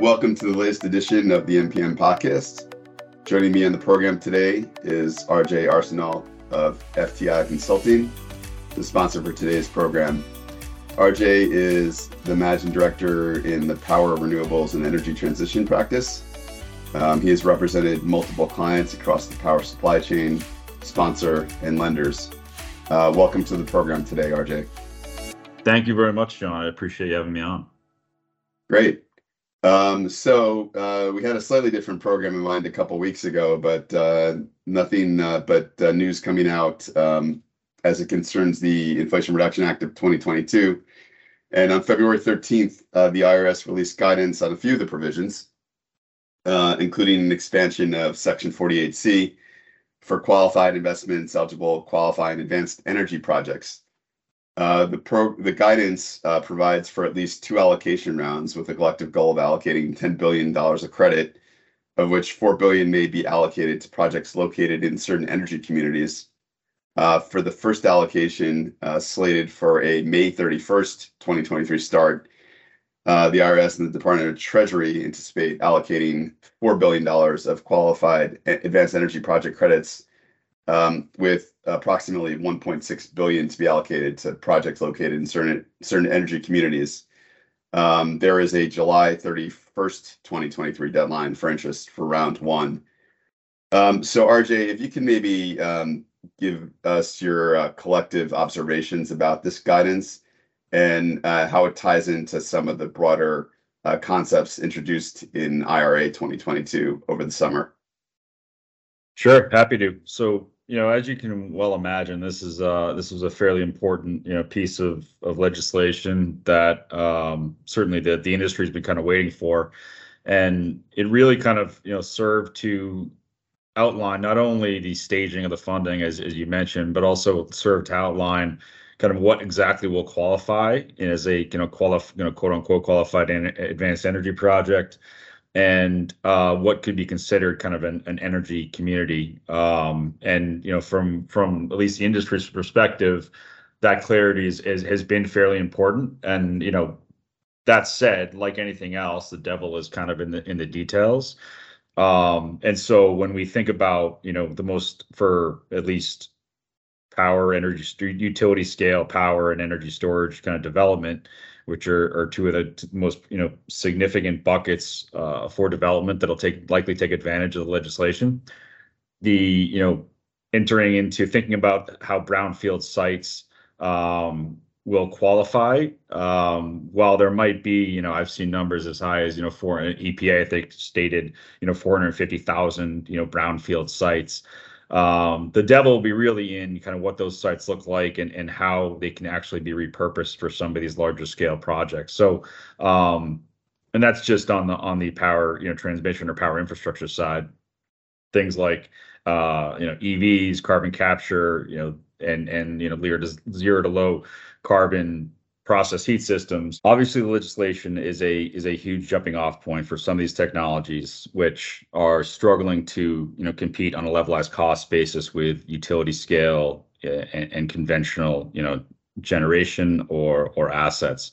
Welcome to the latest edition of the NPM podcast. Joining me on the program today is RJ Arsenal of FTI Consulting, the sponsor for today's program. RJ is the managing director in the power, renewables, and energy transition practice. Um, he has represented multiple clients across the power supply chain, sponsor, and lenders. Uh, welcome to the program today, RJ. Thank you very much, John. I appreciate you having me on. Great. Um, so uh, we had a slightly different program in mind a couple weeks ago, but uh, nothing uh, but uh, news coming out um, as it concerns the Inflation Reduction Act of 2022. And on February 13th, uh, the IRS released guidance on a few of the provisions, uh, including an expansion of Section 48C for qualified investments eligible qualifying advanced energy projects. Uh, the pro the guidance uh, provides for at least two allocation rounds with a collective goal of allocating $10 billion of credit, of which 4 billion may be allocated to projects located in certain energy communities. Uh, for the first allocation uh, slated for a May 31st, 2023 start, uh, the IRS and the Department of Treasury anticipate allocating $4 billion of qualified advanced energy project credits with approximately 1.6 billion to be allocated to projects located in certain certain energy communities. Um, there is a July 31st, 2023 deadline for interest for round one. Um, so RJ, if you can maybe um, give us your uh, collective observations about this guidance and uh, how it ties into some of the broader uh, concepts introduced in IRA 2022 over the summer. Sure, happy to. You know, as you can well imagine, this is uh, this was a fairly important you know piece of of legislation that um, certainly the the industry's been kind of waiting for, and it really kind of you know served to outline not only the staging of the funding as as you mentioned, but also served to outline kind of what exactly will qualify as a you know qualify you know quote unquote qualified advanced energy project and uh, what could be considered kind of an, an energy community. Um, and you know, from from at least the industry's perspective, that clarity is, is has been fairly important. And you know, that said, like anything else, the devil is kind of in the in the details. Um, and so when we think about you know the most for at least power, energy, utility scale power and energy storage kind of development which are, are two of the most you know significant buckets uh, for development that'll take likely take advantage of the legislation. The you know entering into thinking about how brownfield sites um, will qualify. Um, while there might be, you know, I've seen numbers as high as, you know, for EPA, I think stated, you know, 450,000, you know, brownfield sites um, the devil will be really in kind of what those sites look like and, and how they can actually be repurposed for some of these larger scale projects. So, um, and that's just on the on the power, you know, transmission or power infrastructure side. Things like uh, you know EVs, carbon capture, you know, and and you know zero to zero to low carbon process heat systems. Obviously, the legislation is a is a huge jumping off point for some of these technologies, which are struggling to you know compete on a levelized cost basis with utility scale eh, and, and conventional you know generation or or assets.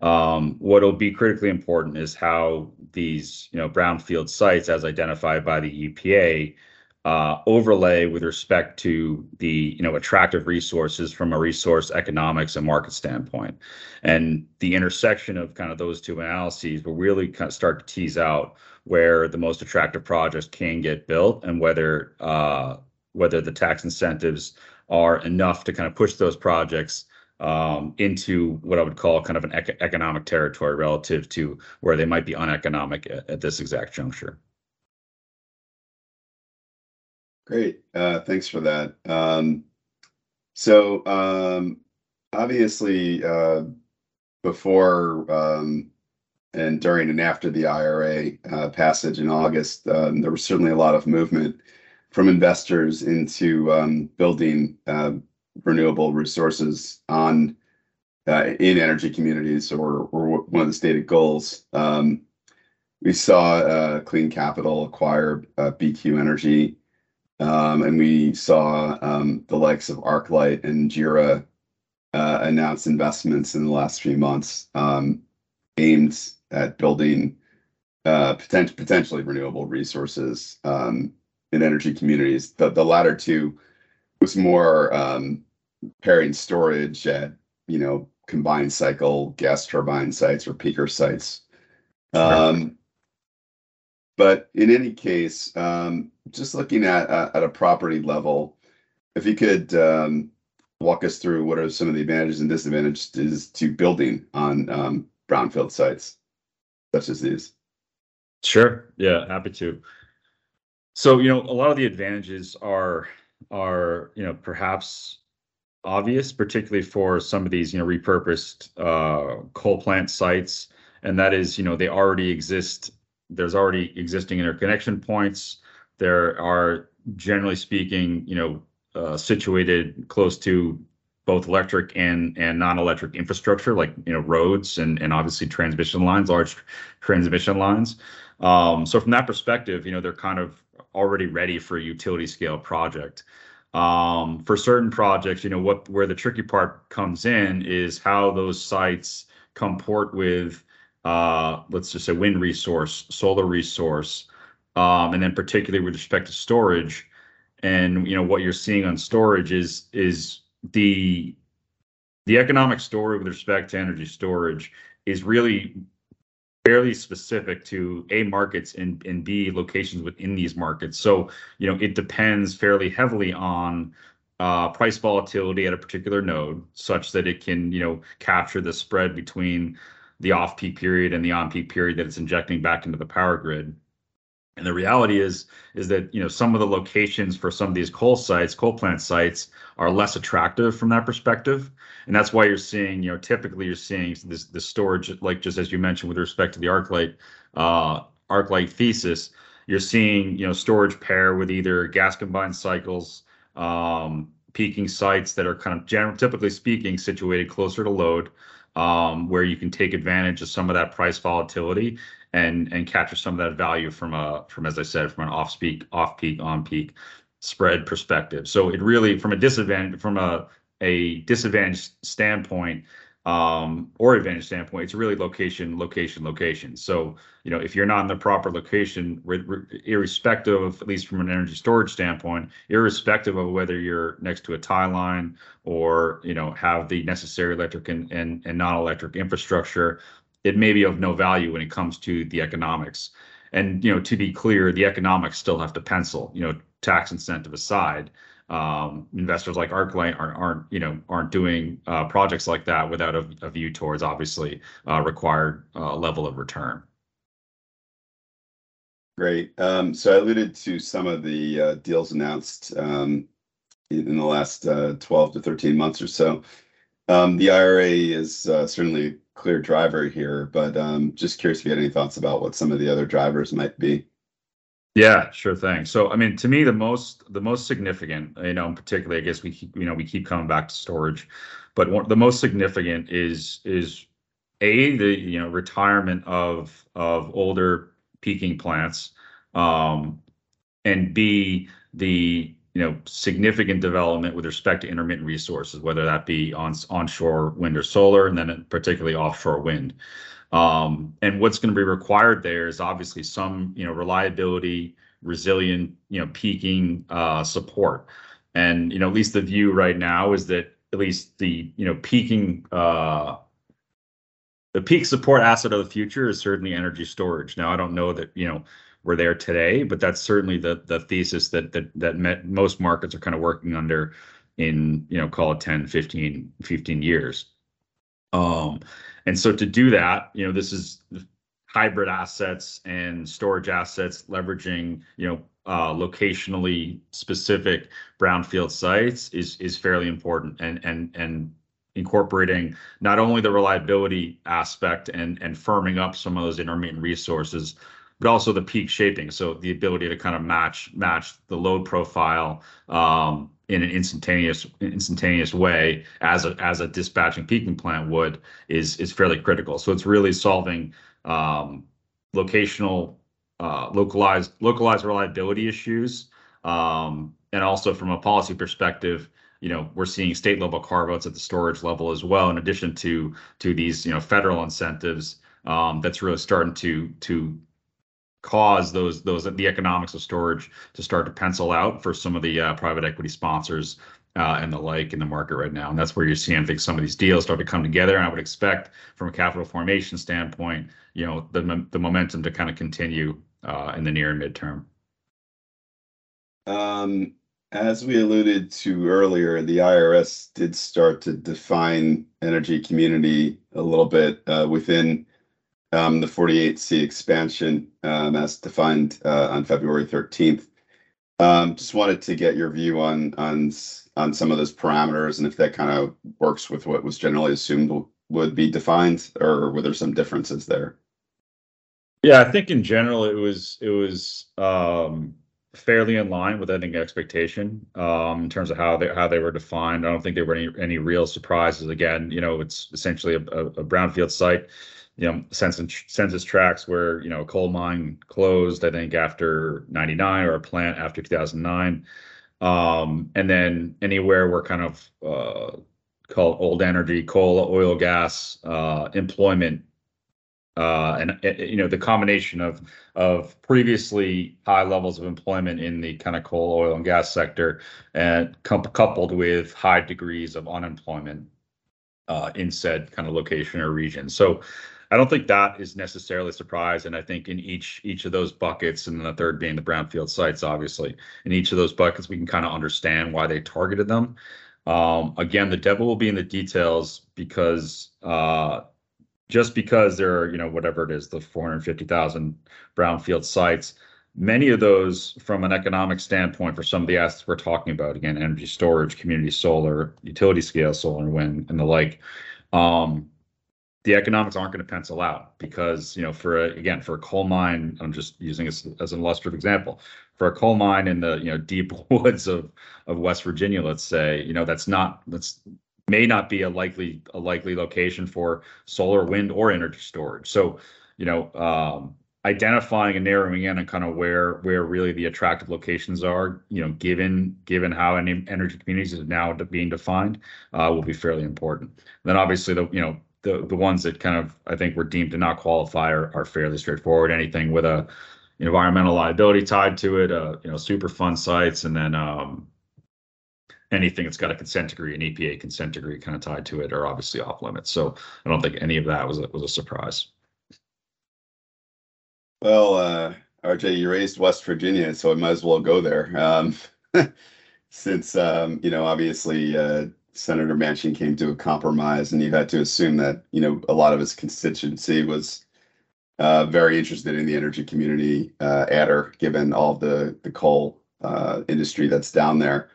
Um, what will be critically important is how these you know brownfield sites, as identified by the EPA, uh, overlay with respect to the you know attractive resources from a resource economics and market standpoint and the intersection of kind of those two analyses will really kind of start to tease out where the most attractive projects can get built and whether uh, whether the tax incentives are enough to kind of push those projects um, into what I would call kind of an ec- economic territory relative to where they might be uneconomic at, at this exact juncture. Great. Uh, thanks for that. Um, so um, obviously, uh, before um, and during and after the IRA uh, passage in August, there was certainly a lot of movement from investors into building renewable resources on in energy communities, or, one of the stated goals. We saw CleanCapital acquire BQ Energy and we saw um, the likes of ArcLight and JERA uh, announce investments in the last few months um, aimed at building potentially renewable resources in energy communities. The latter two was more pairing storage at combined cycle gas turbine sites or peaker sites. But in any case, um, just looking at uh, at a property level, if you could um, walk us through what are some of the advantages and disadvantages to building on um, brownfield sites such as these? Sure. Yeah, happy to. So you know, a lot of the advantages are are you know perhaps obvious, particularly for some of these you know repurposed uh, coal plant sites. And that is you know they already exist. There's already existing interconnection points. There are, generally speaking, you know, uh, situated close to both electric and and non-electric infrastructure like you know roads and and obviously transmission lines, large transmission lines. Um, So from that perspective, you know they're kind of already ready for a utility-scale project. Um, For certain projects, you know what where the tricky part comes in is how those sites comport with, Uh, let's just say, wind resource, solar resource, um, and then particularly with respect to storage. And you know what you're seeing on storage is is the the economic story with respect to energy storage is really fairly specific to A, markets and and B, locations within these markets. So you know it depends fairly heavily on uh, price volatility at a particular node such that it can you know capture the spread between the off-peak period and the on-peak period that it's injecting back into the power grid. And the reality is is that you know some of the locations for some of these coal sites, coal plant sites, are less attractive from that perspective. And that's why you're seeing you know typically, you're seeing this the storage, like just as you mentioned with respect to the ArcLight uh, thesis, you're seeing you know storage pair with either gas combined cycles, um, peaking sites that are kind of, generally, typically speaking, situated closer to load Um, where you can take advantage of some of that price volatility and and capture some of that value from, a from as I said, from an off-peak, on-peak spread perspective. So it really, from a disadvantage from a a disadvantage standpoint Um, or advantage standpoint, it's really location, location, location. So you know, if you're not in the proper location, irrespective, of, at least from an energy storage standpoint, irrespective of whether you're next to a tie line or you know, have the necessary electric and and non-electric infrastructure, it may be of no value when it comes to the economics. And you know, to be clear, the economics still have to pencil, you know, tax incentive aside. Um, investors like ArcLight aren't you know, aren't doing uh, projects like that without a view towards, obviously, uh, required uh, level of return. Great. Um, so I alluded to some of the deals announced um, in the last 12 to 13 months or so. The IRA is certainly a clear driver here, but just curious if you had any thoughts about what some of the other drivers might be. Yeah, sure thing. So I mean, to me, the most the most significant, you know, in particular, I guess we keep you know we keep coming back to storage, but the most significant is, is A, the you know retirement of of older peaking plants, um, and B, the significant development with respect to intermittent resources, whether that be on onshore wind or solar, and then particularly offshore wind. And what's going to be required there is obviously some you know, reliability, resilient you know, peaking support. And you know, at least the view right now is that at least the you know peaking uh, the peak support asset of the future is certainly energy storage. Now, I don't know that we're there today, but that's certainly the the thesis that that that most markets are kind of working under in, you know call it, 10, 15 years. And so to do that, you know this is hybrid assets and storage assets leveraging you know uh, locationally specific brownfield sites is is fairly important and and and incorporating not only the reliability aspect and and firming up some of those intermittent resources, but also the peak shaping. So the ability to kind of match match the load profile um, in an instantaneous instantaneous way as a as a dispatching peaking plant would is is fairly critical. So it's really solving um, locational uh, localized localized reliability issues. Um, and also from a policy perspective, you know we're seeing state-level carve-outs at the storage level as well, in addition to to these you know federal incentives that's really starting to to cause those those the economics of storage to start to pencil out for some of the uh, private equity sponsors uh, and the like in the market right now. And that's where you're seeing, I think, some of these deals start to come together. And I would expect, from a capital formation standpoint, you know, the the momentum to kind of continue uh, in the near and midterm. Um, as we alluded to earlier, the IRS did start to define energy community a little bit uh, within the 48C expansion um, as defined uh, on February 13th. Um, just wanted to get your view on some of those parameters and if that kind of works with what was generally assumed would be defined, or were there some differences there? Yeah, I think in general it was it was um, fairly in line with think expectation um, in terms of how they how they were defined. I don't think there were any any real surprises. Again, you know, it's essentially a brownfield site. You know, census census tracts where you know a coal mine closed. I think after '99 or a plant after 2009, um, and then anywhere where kind of uh, called old energy, coal, oil, gas uh, employment uh, and uh, you know the combination of of previously high levels of employment in the kind of coal, oil, and gas sector, and coupled with high degrees of unemployment uh, in said kind of location or region. So. I don't think that is necessarily a surprise, and I think in each each of those buckets, and the third being the brownfield sites, obviously, in each of those buckets, we can kind of understand why they targeted them. Um, again, the devil will be in the details because uh, just because there are, you know, whatever it is, the 450,000 brownfield sites, many of those from an economic standpoint for some of the assets we're talking about, again, energy storage, community solar, utility scale solar, and wind, and the like, um, the economics aren't going to pencil out because, you know, for a, again, for a coal mine, I'm just using this as an illustrative example, for a coal mine in the, you know, deep woods of, of West Virginia, let's say, you know, that's not, that's may not be a likely a likely location for solar, wind, or energy storage. So, you know, um, identifying and narrowing in on kind of where where really the attractive locations are, you know, given given how energy communities is now being defined, uh, will be fairly important. Then obviously the you know the the ones that kind of I think were deemed to not qualify are, are fairly straightforward. Anything with a environmental liability tied to it, uh, you know, Superfund sites, and then um, anything that's got a consent decree, an EPA consent decree kind of tied to it are obviously off limits. So I don't think any of that was a, was a surprise. Well, uh, RJ, you raised West Virginia, so I might as well go there. Um, since, um, you know, obviously uh, Senator Manchin came to a compromise and you had to assume that, you know, a lot of his constituency was uh, very interested in the energy community uh, adder, given all the, the coal uh, industry that's down there.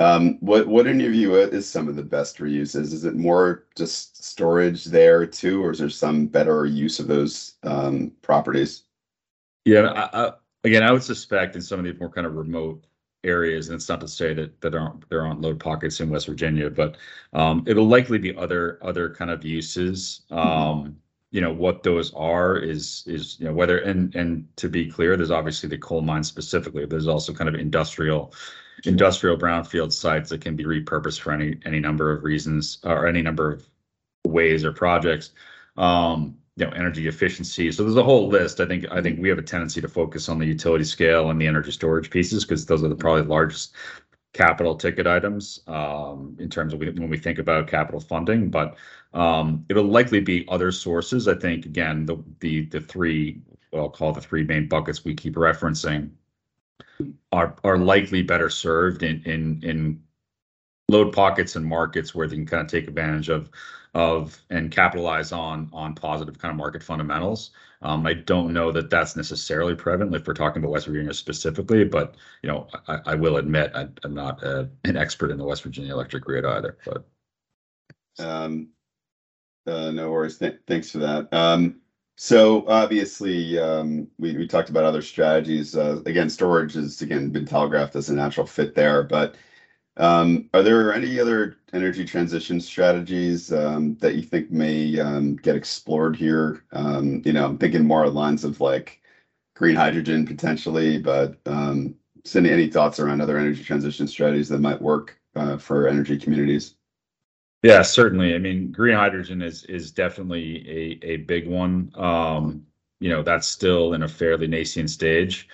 Um, what what in your view is some of the best reuses? Is it more just storage there too, or is there some better use of those um, properties? Yeah, I, I, again, I would suspect in some of the more kind of remote areas, and it's not to say that that aren't there aren't load pockets in West Virginia, but um, it'll likely be other other kind of uses. Mm-hmm. Um, you know what those are is is you know whether and and to be clear, there's obviously the coal mine specifically. But there's also kind of industrial industrial brownfield sites that can be repurposed for any any number of reasons or any number of ways or projects. Um, you know, energy efficiency. So there's a whole list. I think I think we have a tendency to focus on the utility scale and the energy storage pieces because those are the probably largest capital ticket items um, in terms of when we think about capital funding. But um, it'll likely be other sources. I think again the the the three well, I'll call the three main buckets we keep referencing are are likely better served in in in load pockets and markets where they can kind of take advantage of of and capitalize on on positive kind of market fundamentals. Um, I don't know that that's necessarily prevalent if we're talking about West Virginia specifically, but you know, I, I will admit I, am not a, uh, an expert in the West Virginia electric grid either. But um, uh, no worries. Th- thanks for that. Um, so obviously, um, we, we talked about other strategies. Uh, again, storage has again been telegraphed as a natural fit there. But um, are there any other energy transition strategies um, that you think may um, get explored here? Um, you know, I'm thinking more lines of like green hydrogen potentially, but um, any, any thoughts around other energy transition strategies that might work uh, for energy communities? Yeah, certainly. I mean, green hydrogen is is definitely a a big one. Um, you know, that's still in a fairly nascent stage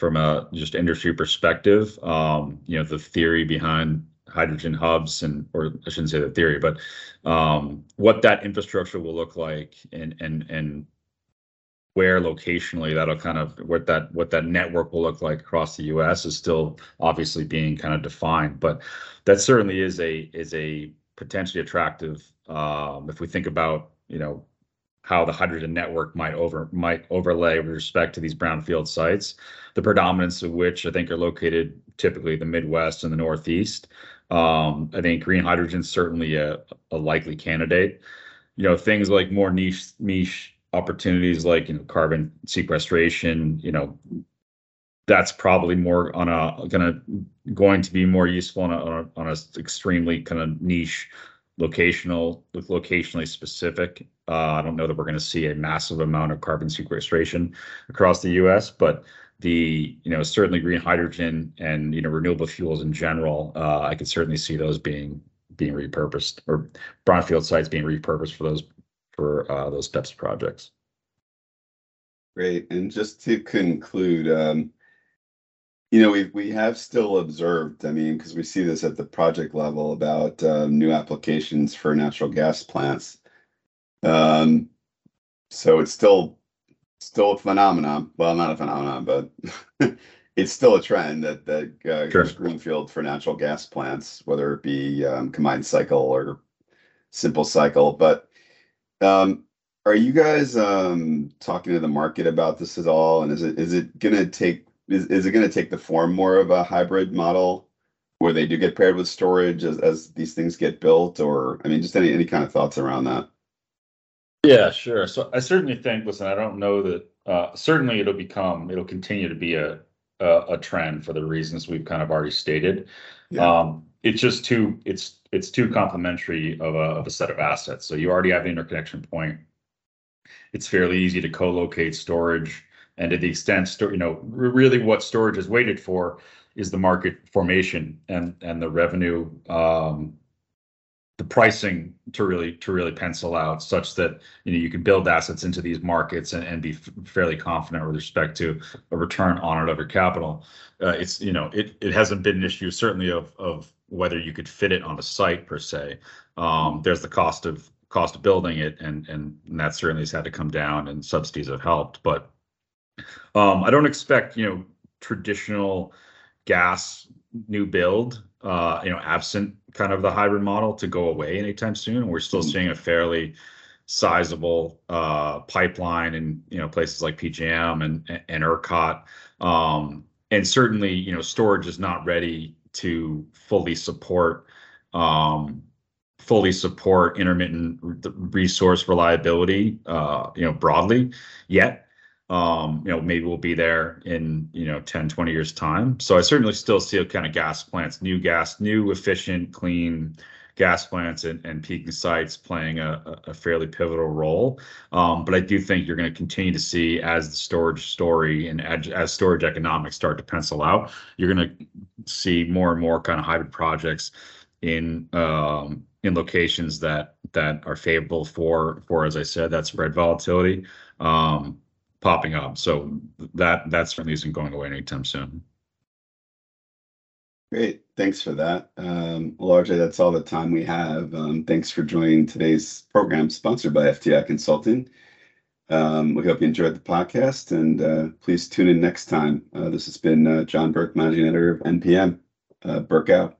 from a just industry perspective. Um, you know, the theory behind hydrogen hubs and or I shouldn't say the theory, but um, what that infrastructure will look like and and and where locationally that'll kind of what that what that network will look like across the US is still obviously being kind of defined. But that certainly is a is a potentially attractive um, if we think about, you know, how the hydrogen network might over might overlay with respect to these brownfield sites, the predominance of which I think are located typically the Midwest and the Northeast. Um, I think green hydrogen is certainly a, a likely candidate. You know, things like more niche niche opportunities like you know carbon sequestration, you know, that's probably more on a gonna going to be more useful on a on a, on a extremely kind of niche locational locationally specific. Uh, I don't know that we're going to see a massive amount of carbon sequestration across the U.S., but the you know certainly green hydrogen and you know renewable fuels in general, uh, I could certainly see those being being repurposed or brownfield sites being repurposed for those for uh, those of projects. Great. And just to conclude, um, you know, we we have still observed, I mean, because we see this at the project level about um, new applications for natural gas plants. Um, so it's still still a phenomenon. Well, not a phenomenon, but it's still a trend that that uh, Sure. greenfield for natural gas plants, whether it be um, combined cycle or simple cycle. But um, are you guys um, talking to the market about this at all? And is it is it gonna take is, is it gonna take the form more of a hybrid model where they do get paired with storage as, as these things get built? Or I mean, just any any kind of thoughts around that? Yeah, sure. So I certainly think, listen, I don't know that, uh, certainly it'll become, it'll continue to be a, a, a trend for the reasons we've kind of already stated. Yeah. Um, it's just too, it's, it's too complementary of a, of a set of assets. So you already have the interconnection point. It's fairly easy to co-locate storage and to the extent, you know, really what storage is waited for is the market formation and, and the revenue, um, the pricing to really to really pencil out such that you know you can build assets into these markets and, and be f- fairly confident with respect to a return on it of your capital. Uh, it's you know it it hasn't been an issue certainly of of whether you could fit it on a site per se. Um, there's the cost of cost of building it and and, and that certainly has had to come down and subsidies have helped. But um, I don't expect you know traditional gas new build uh, you know, absent kind of the hybrid model to go away anytime soon. We're still Mhm. seeing a fairly sizable uh, pipeline in you know places like PJM and and ERCOT, um, and certainly you know storage is not ready to fully support um, fully support intermittent resource reliability uh, you know broadly yet um, you know, maybe we'll be there in, you know, 10, 20 years time. So I certainly still see kind of gas plants, new gas, new efficient, clean gas plants and, and peaking sites playing a, a a fairly pivotal role. Um, but I do think you're going to continue to see as the storage story and as, as storage economics start to pencil out, you're going to see more and more kind of hybrid projects in um, in locations that that are favorable for for as I said that spread volatility. Um, popping up. So that that certainly isn't going away anytime soon. Great, thanks for that. Um, well, RJ, that's all the time we have. Um, thanks for joining today's program sponsored by FTI Consulting. Um, we hope you enjoyed the podcast and uh, please tune in next time. Uh, this has been uh, John Burke, Managing Editor of NPM. Uh, Burke out.